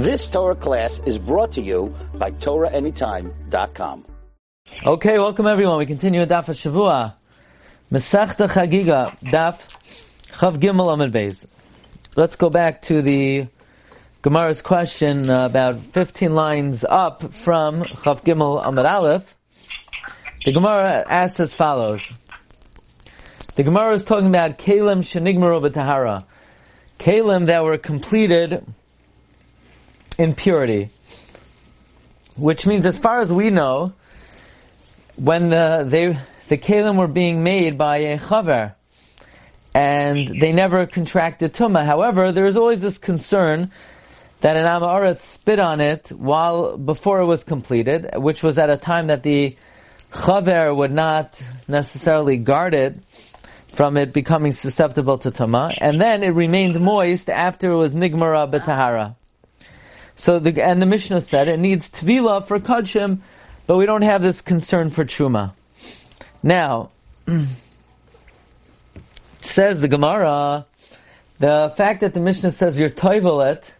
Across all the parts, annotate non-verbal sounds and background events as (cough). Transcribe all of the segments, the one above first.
This Torah class is brought to you by TorahAnytime.com. Okay, welcome everyone. We continue with Daf Shavua. Masechta Chagiga, Daf Chav Gimel Amid Beis. Let's go back to the Gemara's question about 15 lines up from Chav Gimel Amid Aleph. The Gemara asks as follows. The Gemara is talking about Kalim Shenigmaru B'Tahara. Kalim that were completed in purity. Which means, as far as we know, when the, they, the Kalim were being made by a Chaver, and they never contracted Tumah. However, there is always this concern that an Amaret spit on it while, before it was completed, which was at a time that the Chaver would not necessarily guard it from it becoming susceptible to Tumah, and then it remained moist after it was Nigmara B'Tahara. So the, and the Mishnah said it needs Tvila for Kachim, but we don't have this concern for Truma. Now, (clears throat) says the Gemara, the fact that the Mishnah says you're toivelet,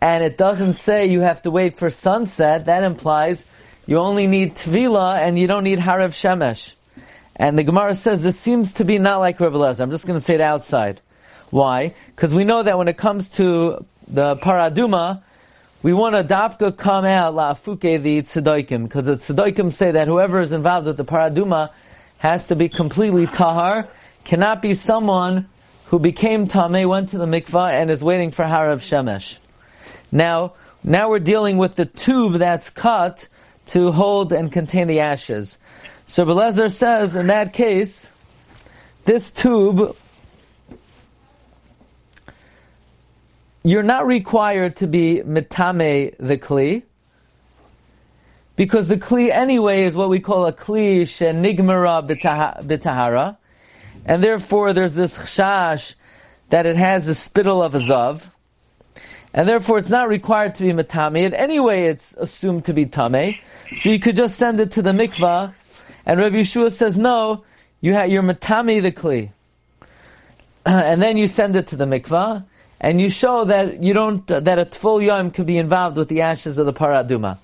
and it doesn't say you have to wait for sunset, that implies you only need Tvila and you don't need Harav Shemesh. And the Gemara says this seems to be not like Rebbe. I'm just going to say it outside. Why? Because we know that when it comes to the paraduma, we want to dafka come out la'afuke the tzedaikim, because the tzedaikim say that whoever is involved with the paraduma has to be completely tahar, cannot be someone who became tameh, went to the mikvah, and is waiting for harav shemesh. Now, now we're dealing with the tube that's cut to hold and contain the ashes. So Belezer says, in that case, this tube, you're not required to be mitame the kli, because the kli anyway is what we call a kli shenigmara bitahara, and therefore there's this chash that it has the spittle of a zav, and therefore it's not required to be matame. And anyway, it's assumed to be tame, so you could just send it to the mikvah and Rabbi Yeshua says, no, you ha- you're matami the kli. (clears throat) and then you send it to the mikvah, and you show that you don't, that a tful yom could be involved with the ashes of the paraduma.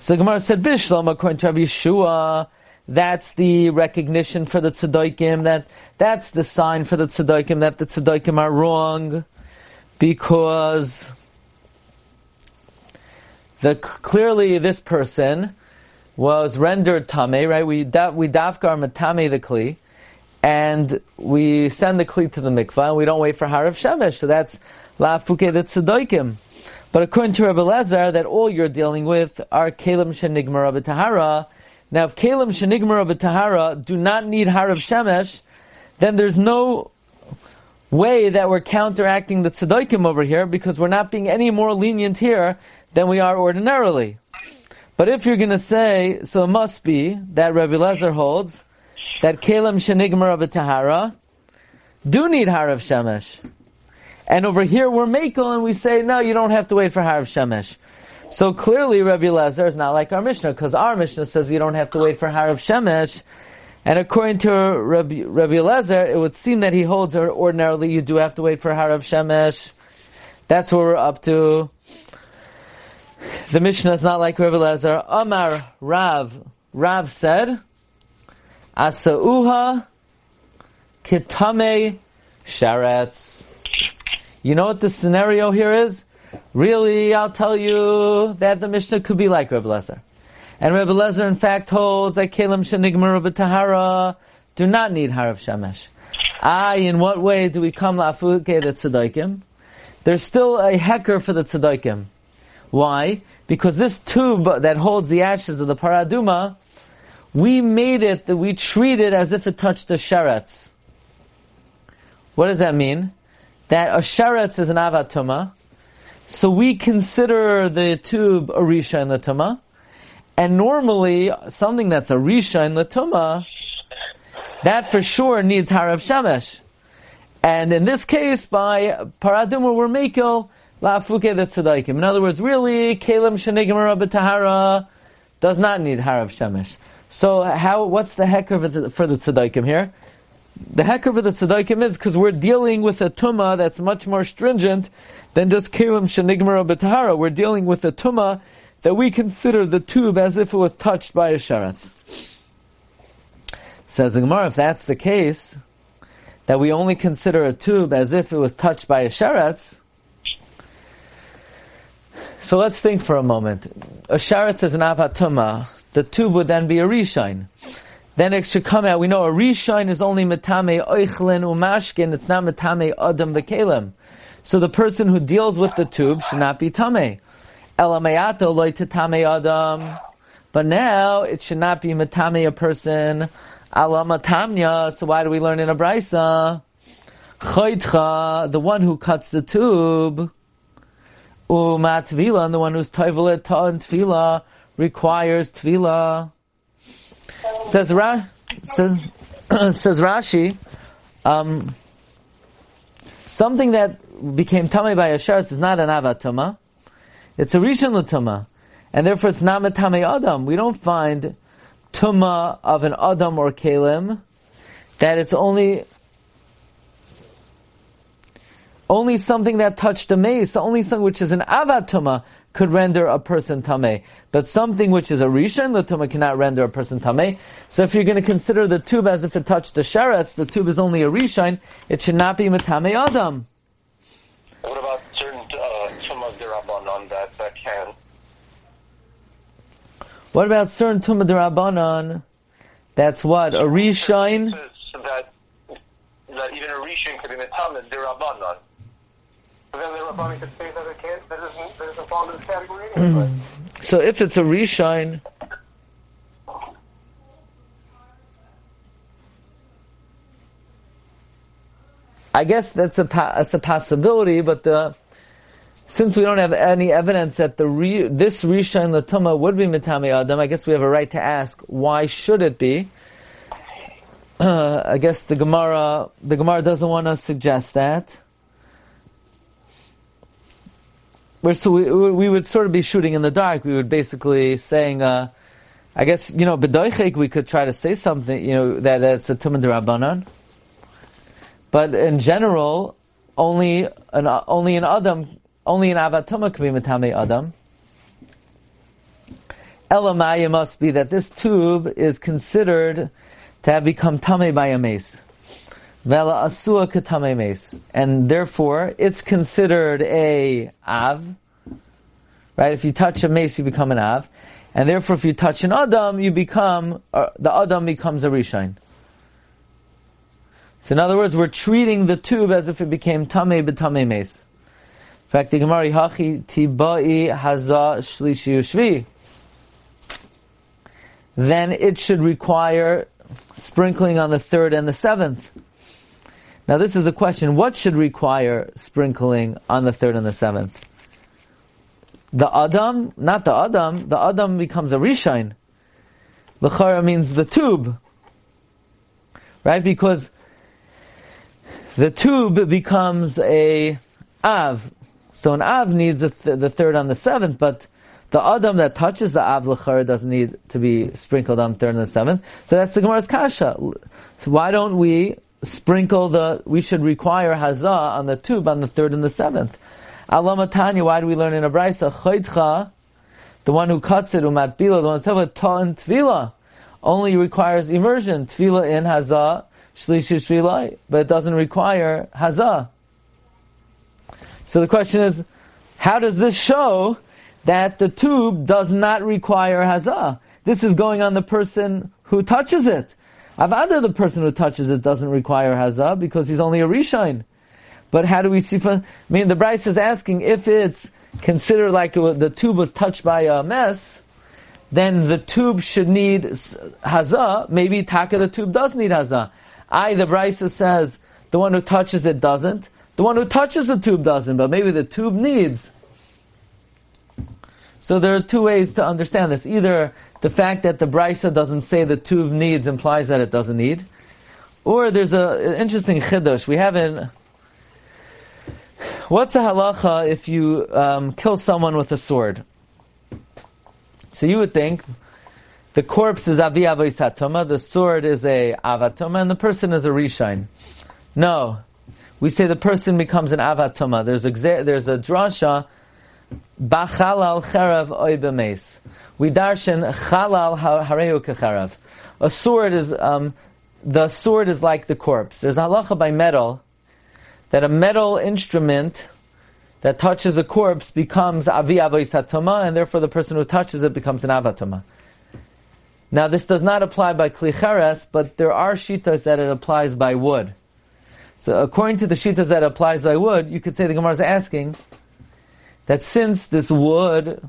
So the Gemara said, Bishlam, according to Rabbi Yeshua, that's the recognition for the tzedaikim, that, that's the sign for the tzedaikim that the tzedaikim are wrong, because the, clearly this person, was rendered tame, right? We da, we dafkar matame the kli, and we send the kli to the mikvah, and we don't wait for harav shemesh. So that's la fuke the tzedoikim. But according to Rabbi Lezer, that all you're dealing with are kalim shenigmar tahara. Now, if kalim shenigmar tahara do not need harav shemesh, then there's no way that we're counteracting the tzedoikim over here because we're not being any more lenient here than we are ordinarily. But if you're going to say, so it must be that Rabbi Lezer holds that Kalim Shenigmar of Tahara do need Harav Shemesh. And over here we're Makel and we say, no, you don't have to wait for Harav Shemesh. So clearly Rabbi Lezer is not like our Mishnah, because our Mishnah says you don't have to wait for Harav Shemesh. And according to Rabbi, Rabbi Lezer, it would seem that he holds that ordinarily you do have to wait for Harav Shemesh. That's what we're up to. The Mishnah is not like Rabbi Lezer. Amar Rav. Rav said, Asauha kitame sharetz. You know what the scenario here is? Really, I'll tell you that the Mishnah could be like Rabbi Lezer. And Rabbi Lezer, in fact, holds that Kalim Shenigmar Tahara do not need Harav Shemesh. Ah, in what way do we come lafuke the tzedaikim? There's still a hecker for the tzedaikim. Why? Because this tube that holds the ashes of the paraduma, we made it, that we treat it as if it touched the sheretz. What does that mean? That a sheretz is an avatuma, so we consider the tube a risha in the tuma, and normally something that's a risha in the tuma, that for sure needs harav shemesh. And in this case, by paraduma, we're makel La'afuke the tzedaikim. In other words, really, Kalim Shenigim Tahara does not need Harav Shemesh. So how, what's the heck of it for the tzedaikim here? The hecker for the tzedaikim is because we're dealing with a tuma that's much more stringent than just kelim shenigmara b'tahara. We're dealing with a tuma that we consider the tube as if it was touched by a sheretz. Says the Gemara, if that's the case, that we only consider a tube as if it was touched by a sheretz, so let's think for a moment. A sheretz is an avatuma. The tube would then be a rishine. Then it should come out. We know a rishine is only metame oichlin umashkin. It's not metame adam bekelim. So the person who deals with the tube should not be tame. Elameyato loy tame adam. But now it should not be metame a person. Alamatamnya. So why do we learn in a brisa? Chaytcha, the one who cuts the tube. Uma tvila, and the one who's toivelet ta and tvila requires tvila. Says Ra, says, (clears throat) says Rashi, um, something that became tummy by a sheretz is not an avatuma. It's a rishon l'tuma. And therefore it's not metame adam. We don't find tuma of an adam or kalim that it's only only something that touched a mace, only something which is an avatuma could render a person tame. But something which is a rishon, the tuma cannot render a person tame. So if you're going to consider the tube as if it touched the sheretz, the tube is only a rishon, it should not be matame adam. What about certain uh, tumas derabanan that, that can? What about certain tuma derabanan? That's what? A rishon? That, that even a rishon could be metame derabanan. Then the Rabbani could say that it can't, that doesn't, that doesn't fall into this category anyway. So if it's a reshine, I guess that's a that's a possibility, but uh, since we don't have any evidence that the re, this rishon latuma would be mitame adam, I guess we have a right to ask why should it be. Uh, (clears throat) I guess the Gemara the Gemara doesn't want to suggest that. We're, so we, we would sort of be shooting in the dark. We would basically saying, uh, I guess you know, bedoichik. We could try to say something, you know, that, that it's a tumah derabanan. But in general, only an only an adam, only an avatuma can be metame adam. Elamaya must be that this tube is considered to have become tame by a mace. Vela asua katame mace. And therefore, it's considered a av. Right? If you touch a mace, you become an av. And therefore, if you touch an adam, you become, uh, the adam becomes a rishine. So in other words, we're treating the tube as if it became tame betame mace. In fact, the Gemara hachi tibai haza shlishi ushvi. Then it should require sprinkling on the third and the seventh. Now this is a question, what should require sprinkling on the third and the seventh? The Adam, not the Adam, the Adam becomes a Rishine. L'chara means the tube. Right? Because the tube becomes a Av. So an Av needs th- the third on the seventh, but the Adam that touches the Av L'chara doesn't need to be sprinkled on the third and the seventh. So that's the Gemara's Kasha. So why don't we sprinkle the, we should require hazah on the tube on the third and the seventh. Alama Tanya, why do we learn in a brisa? Chaytcha, the one who cuts it, umat bila, the one who's ta and tvila, only requires immersion, tvila in hazah, shlishi shvilai, but it doesn't require hazah. So the question is, how does this show that the tube does not require hazah? This is going on the person who touches it. Avada, the person who touches it, doesn't require hazah because he's only a rishine. But how do we see? I mean, the Bryce is asking if it's considered like the tube was touched by a mess, then the tube should need hazah. Maybe taka the tube does need hazah. I, the Bryce says the one who touches it doesn't. The one who touches the tube doesn't, but maybe the tube needs. So there are two ways to understand this. Either the fact that the brisa doesn't say the tube needs implies that it doesn't need, or there's a, an interesting chiddush. We haven't. What's a halacha if you um, kill someone with a sword? So you would think the corpse is avi avoisatoma, the sword is a avatoma, and the person is a reshine. No, we say the person becomes an avatoma. There's a there's a drasha bachalal charav oibemes. We darshan chalal hareu kecharav. A sword is um, the sword is like the corpse. There's halacha by metal that a metal instrument that touches a corpse becomes avi avoisatoma, and therefore the person who touches it becomes an avatoma. Now, this does not apply by klicheres, but there are shitas that it applies by wood. So, according to the shitas that applies by wood, you could say the Gemara is asking that since this wood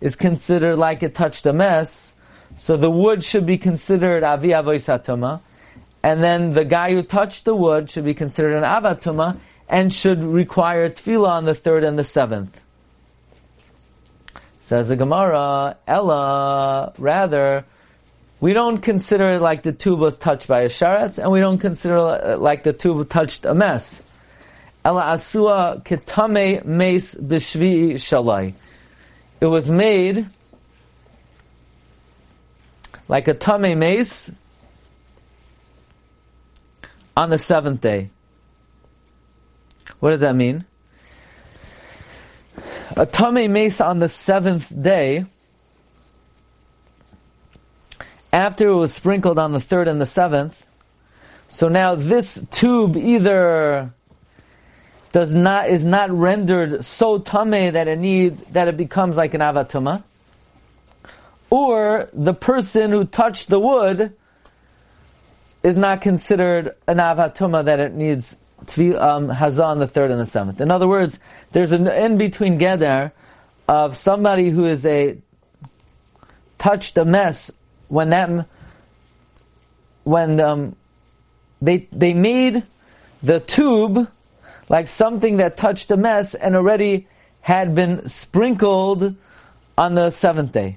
is considered like it touched a mess, so the wood should be considered avi avoisatoma, and then the guy who touched the wood should be considered an avatuma and should require tefillah on the third and the seventh. Says the Gemara, Ella, rather, we don't consider it like the tube was touched by a sharetz, and we don't consider it like the tube touched a mess. Ela asua ketame mes b'shvi shalai. It was made like a tame mace on the seventh day. What does that mean? A tame mace on the seventh day after it was sprinkled on the third and the seventh. So now this tube either does not is not rendered so tame that it need that it becomes like an avatuma, or the person who touched the wood is not considered an avatuma that it needs be um, hazah on the third and the seventh. In other words, there's an in between gather of somebody who is a touched a mess when that when um, they they made the tube like something that touched a mess and already had been sprinkled on the seventh day.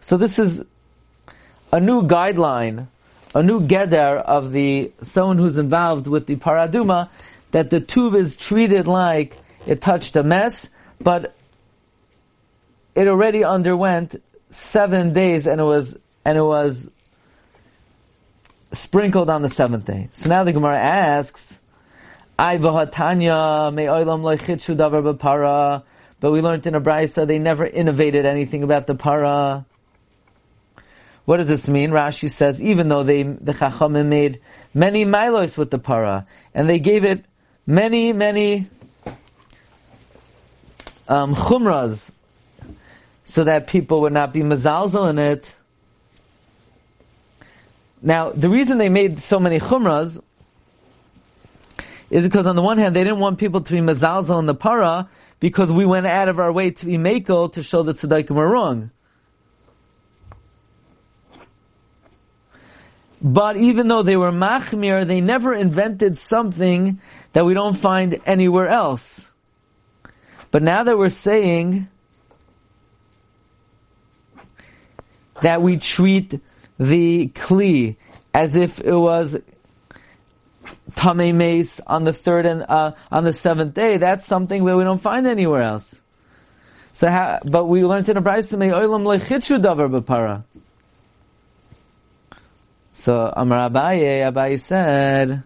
So this is a new guideline, a new geder of the someone who's involved with the paraduma, that the tube is treated like it touched a mess, but it already underwent seven days and it was and it was sprinkled on the seventh day. So now the Gemara asks, I vahatanya me oilam leichitshu davar b'para, but we learned in a they never innovated anything about the para. What does this mean? Rashi says even though they the chachamim made many milos with the para and they gave it many many um, chumras so that people would not be mazalzel in it. Now, the reason they made so many chumras is because on the one hand, they didn't want people to be mazalzel in the para because we went out of our way to be mako to show that tzedaikim were wrong. But even though they were machmir, they never invented something that we don't find anywhere else. But now that we're saying that we treat the kli as if it was mace on the third and uh, on the seventh day. That's something that we don't find anywhere else. So, how, but we learned in a brayso me oilam lechitshu davar b'para. So Amar Abaye, Abaye said,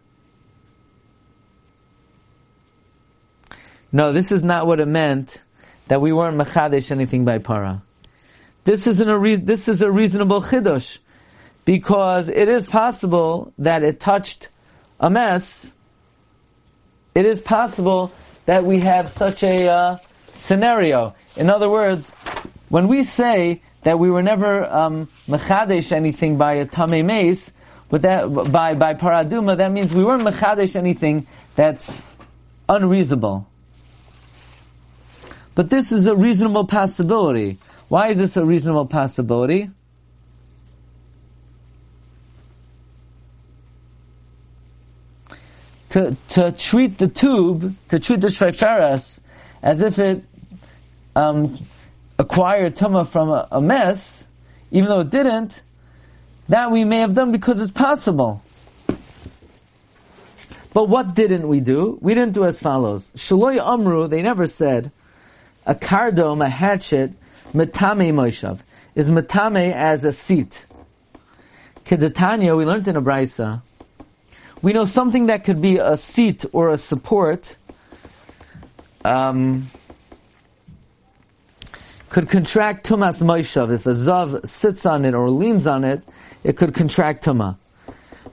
"No, this is not what it meant. That we weren't machadish anything by para." This is, an, a, this is a reasonable chiddush, because it is possible that it touched a mess. It is possible that we have such a uh, scenario. In other words, when we say that we were never um, mechadesh anything by a tame mace, but that by by paraduma, that means we weren't mechadesh anything that's unreasonable. But this is a reasonable possibility. Why is this a reasonable possibility? To, to treat the tube, to treat the shrecharas as if it um, acquired tuma from a, a, mess, even though it didn't, that we may have done because it's possible. But what didn't we do? We didn't do as follows. Shaloy Amru, they never said, a cardom, a hatchet, Metame moishav, is matame as a seat. Kedatanya, we learned in a. We know something that could be a seat or a support. Um, could contract tumas moishav. If a zav sits on it or leans on it, it could contract tuma.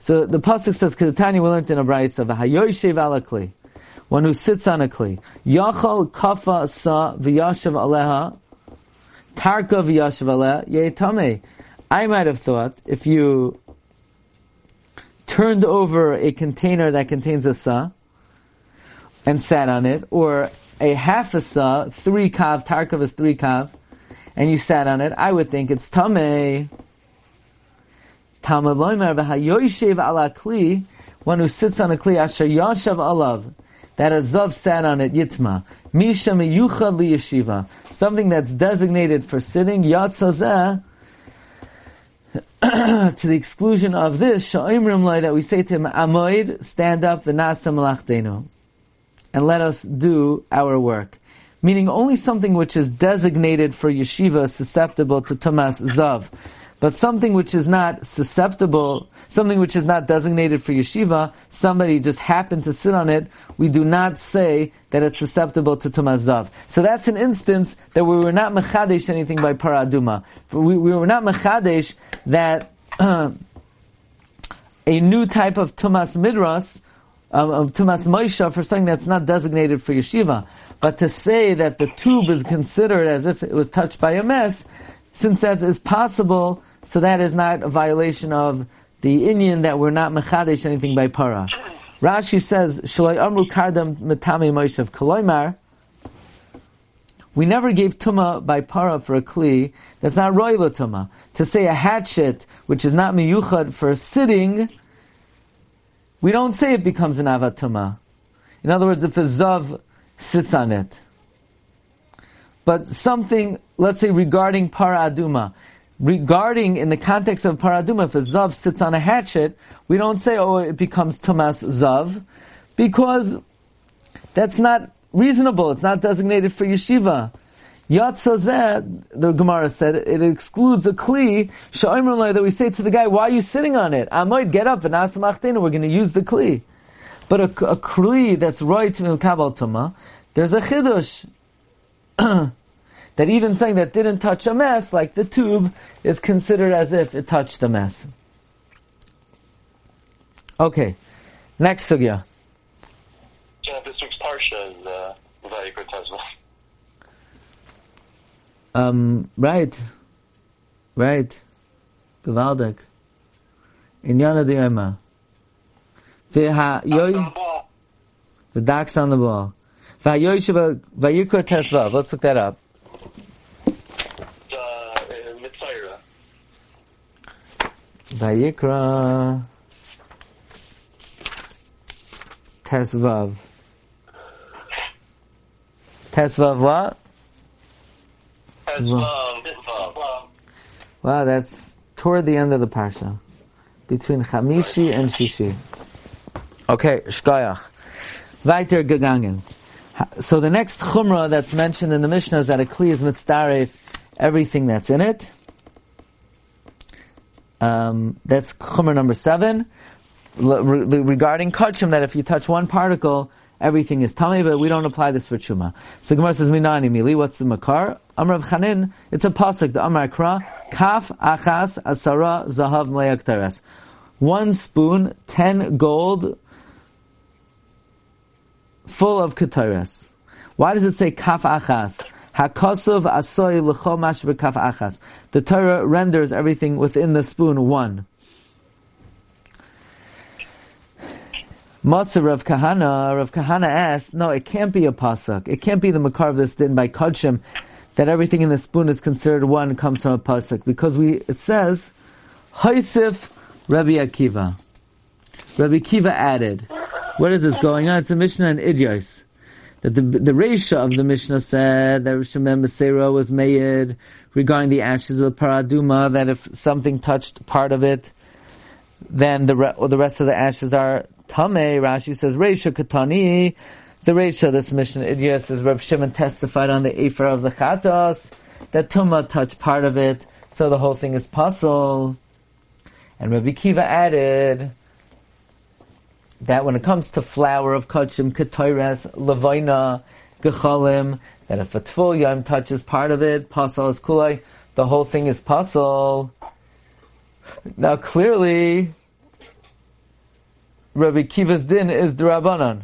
So the pasuk says, "Kedatanya we learned in a v'hayoyshev alakli." One who sits on a kli. Yachal kafa sa v'yashav aleha. Tarka v'yashav aleha yeitame. I might have thought if you turned over a container that contains a sa and sat on it, or a half a sa, three kav, tarkav is three kav, and you sat on it, I would think it's tame. Talmud loimer v'hayoyshev ala kli, one who sits on a kli asher yashav alav, that a zav sat on it yitma. Misha miyuchad li yeshiva, something that's designated for sitting, yatzazeh, (coughs) to the exclusion of this, sha'imrim lai, that we say to him, amoid, stand up, v'nasa malachtenu, and let us do our work. Meaning only something which is designated for yeshiva susceptible to Tumas Zav. But something which is not susceptible, something which is not designated for yeshiva, somebody just happened to sit on it, we do not say that it's susceptible to tumazav. So that's an instance that we were not mechadesh anything by paraduma. We, we were not mechadesh that (clears throat) a new type of tumas midras, um, of tumas moisha for something that's not designated for yeshiva. But to say that the tube is considered as if it was touched by a mess, since that is possible, so that is not a violation of the Indian that we're not mechadesh anything by para. Rashi says, "Shaloi amru kardam metame moishav koloimar." We never gave tuma by para for a kli that's not royal tuma. To say a hatchet which is not miyuchad for sitting, we don't say it becomes an avatuma. In other words, if a zav sits on it, but something, let's say regarding paraduma, regarding in the context of paraduma, if a zav sits on a hatchet, we don't say, oh, it becomes tumas zav, because that's not reasonable. It's not designated for yeshiva. Yatzazeh, the Gemara said, it excludes a kli, sha'imrullah, that we say to the guy, why are you sitting on it? Amoid, get up and machtena, we're going to use the kli. But a, a kli that's right to kabal tuma, there's a chidush. (clears throat) that even something that didn't touch a mess, like the tube, is considered as if it touched the mess. Okay, next sugya. Yeah, this week's parsha is uh. Um, right, right, gewaldig. In Yana Diema. The dock's on the Tezva. Let's look that up. The uh, Mitzayra. Vayikra Tesvav. Tesvav what? Tezva. Wow, that's toward the end of the parsha. Between Chamishi and Shishi. Okay, Shkoyach. Weiter gegangen. So the next chumrah that's mentioned in the Mishnah is that a kli is mitzdaref everything that's in it. Um, that's chumrah number seven. Re- regarding kachim, that if you touch one particle, everything is tummy, but we don't apply this for chuma. So Gemara says, Minani mili, what's the makar? Amrav Chanin, it's a pasuk, the Amar Kra, kaf achas asara zahav mleyak teres. One spoon, ten gold, full of kataras. Why does it say kaf achas? Hakosov asoy l'cho mash kaf achas. The Torah renders everything within the spoon one. Matzah Rav Kahana, Rav Kahana asked, no, it can't be a pasuk. It can't be the makar of this din by Kodshim that everything in the spoon is considered one comes from a pasuk because we it says Haisif Rabbi Akiva. Rabbi Akiva added. What is this going on? It's a Mishnah in Idyos. That the the Reisha of the Mishnah said that Rishon Masera was made regarding the ashes of the paraduma that if something touched part of it, then the re- the rest of the ashes are tame. Rashi says Reisha Katani. The Reisha, this Mishnah Idias is Reb Shimon testified on the Ephra of the Chatos that Tuma touched part of it, so the whole thing is puzzle. And Rabbi Kiva added that when it comes to flour of kachim, ketores, levina, gechalim, that if a tful touches part of it, pasal is kulai, the whole thing is pasal. Now clearly, Rabbi Kiva's din is drabanan.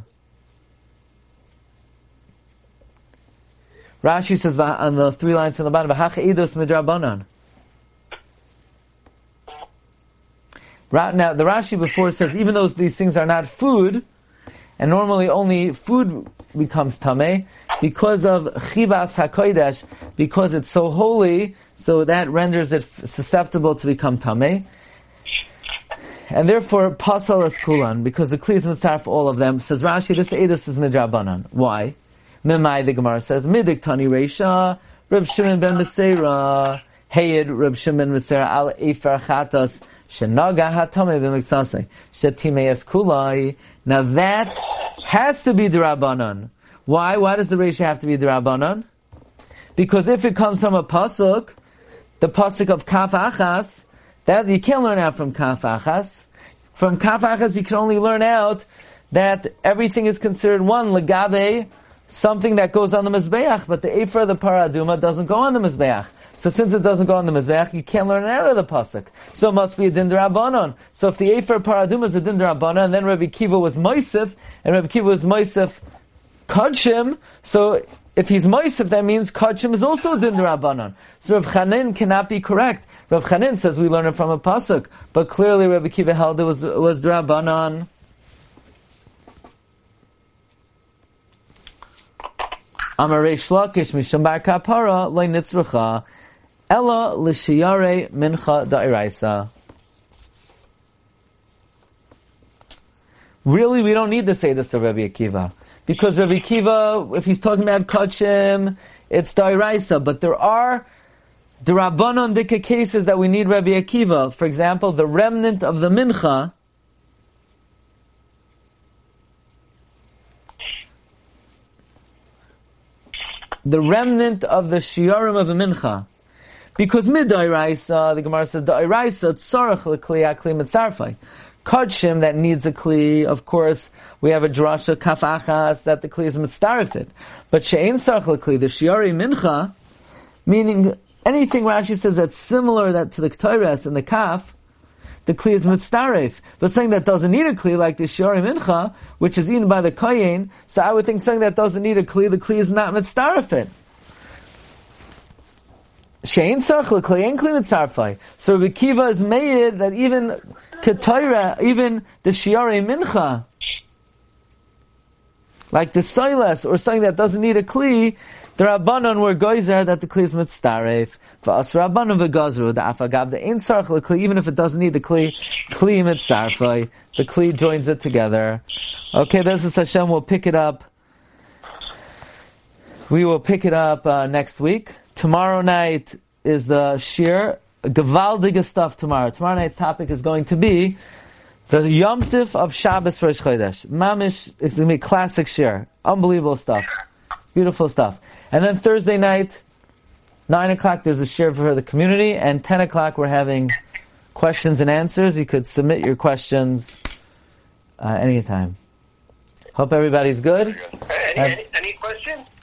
Rashi says on the three lines on the bottom, "V'hach edus midrabanan." Now, the Rashi before says even though these things are not food, and normally only food becomes tame because of chivas hakodesh, because it's so holy, so that renders it susceptible to become tame. And therefore, pasal is kulan, because the kli is mitzarf all of them. Says Rashi, this edus is midrabanan. Why? Memai, the Gemara says, midik tani reisha, Reb Shimon ben Beseira, Heyed Reb Shimon Beseira al Efer Shenaga hatame b'miksase. Shetimeas kulai. Now that has to be the. Why? Why does the ratio have to be the? Because if it comes from a pasuk, the pasuk of kaf achas, that you can't learn out from kaf achas. From kaf achas, you can only learn out that everything is considered one legabe, something that goes on the mizbeach, but the ephra, the paraduma, doesn't go on the mizbeach. So since it doesn't go on the Mizbeach, you can't learn it out of the Pasuk. So it must be a Din Rabbanon. So if the Efer Paradum is a Din Rabbanon, and then Rabbi Kiva was Moisef, and Rabbi Kiva was Moisef Kodshim, so if he's Moisef, that means Kodshim is also a Din Rabbanon. So Rav Chanin cannot be correct. Rav Chanin says we learn it from a Pasuk, but clearly Rabbi Kiva held it was, was Misham Bar Kapara Nitzrucha Ella l'shiyare mincha da'iraisa. Really, we don't need to say this of Rabbi Akiva. Because Rabbi Akiva, if he's talking about kachim, it's da'iraisa. But there are the Rabbanon Dika cases that we need Rabbi Akiva. For example, the remnant of the mincha, the remnant of the shiarim of the mincha, because midairaisa, the Gemara says, dairaisa tzarach lekli akli mitzarfai. Kodshim that needs a kli, of course, we have a drasha kafachas that the kli is mitzarfit. But she'ain tzarach lekli, the shiari mincha, meaning anything Rashi says that's similar that to the ktoires and the kaf, the kli is mitzaref. But something that doesn't need a kli, like the shiari mincha, which is eaten by the koyin, so I would think something that doesn't need a kli, the kli is not mitzarefit. Shein sarch l'klein kli mitzarfai. So Rabbi Kiva is made that even ketayra, even the shiare mincha, like the soiles or something that doesn't need a kli, the rabbanon were goizer that the kli is mitzaref. V'as rabbanon v'gazru the afagav the ein even if it doesn't need the kli, kli mitzarfai. The kli joins it together. Okay, B'ezras Hashem We'll pick it up. We will pick it up uh, next week. Tomorrow night is the shir, gewaldige stuff tomorrow. Tomorrow night's topic is going to be the Yom Tif of Shabbos Rosh Chodesh. Mamish, it's going to be classic shir. Unbelievable stuff. Beautiful stuff. And then Thursday night, 9 o'clock, there's a shir for the community, and 10 o'clock we're having questions and answers. You could submit your questions uh, anytime. Hope everybody's good. Any, any, any questions?